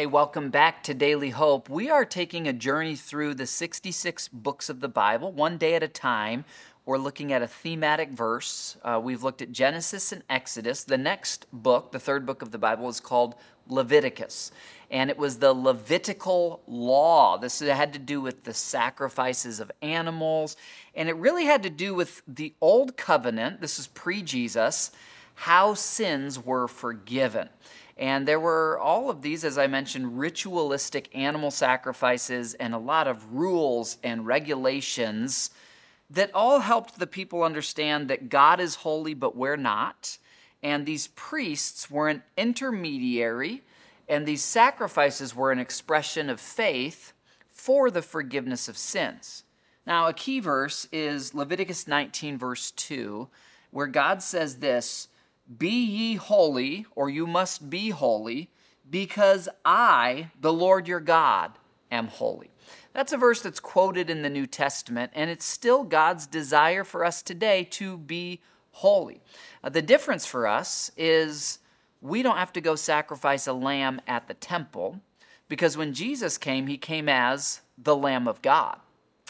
Hey, welcome back to Daily Hope. We are taking a journey through the 66 books of the Bible, one day at a time. We're looking at a thematic verse. Uh, we've looked at Genesis and Exodus. The next book, the third book of the Bible, is called Leviticus. And it was the Levitical law. This had to do with the sacrifices of animals. And it really had to do with the old covenant. This is pre Jesus, how sins were forgiven. And there were all of these, as I mentioned, ritualistic animal sacrifices and a lot of rules and regulations that all helped the people understand that God is holy, but we're not. And these priests were an intermediary, and these sacrifices were an expression of faith for the forgiveness of sins. Now, a key verse is Leviticus 19, verse 2, where God says this be ye holy, or you must be holy, because I, the Lord your God, am holy. That's a verse that's quoted in the New Testament, and it's still God's desire for us today to be holy. Uh, the difference for us is we don't have to go sacrifice a lamb at the temple, because when Jesus came, he came as the Lamb of God.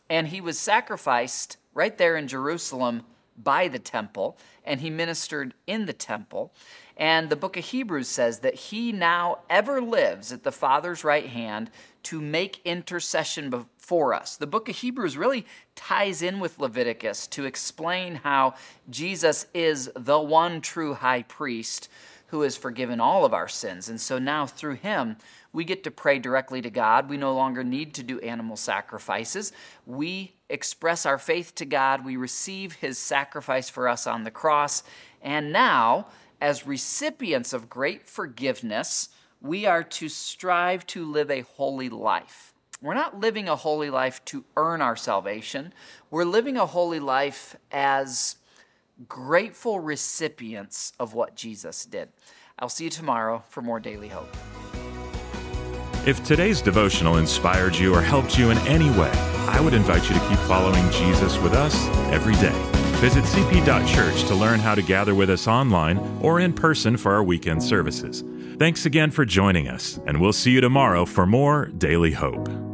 And he was sacrificed right there in Jerusalem by the temple, and he ministered in the temple. And the book of Hebrews says that he now ever lives at the Father's right hand to make intercession for us. The book of Hebrews really ties in with Leviticus to explain how Jesus is the one true high priest who has forgiven all of our sins. And so now through him, we get to pray directly to God. We no longer need to do animal sacrifices. We express our faith to God. We receive his sacrifice for us on the cross. And now, as recipients of great forgiveness, we are to strive to live a holy life. We're not living a holy life to earn our salvation. We're living a holy life as grateful recipients of what Jesus did. I'll see you tomorrow for more Daily Hope. If today's devotional inspired you or helped you in any way, I would invite you to keep following Jesus with us every day. Visit cp.church to learn how to gather with us online or in person for our weekend services. Thanks again for joining us, and we'll see you tomorrow for more Daily Hope.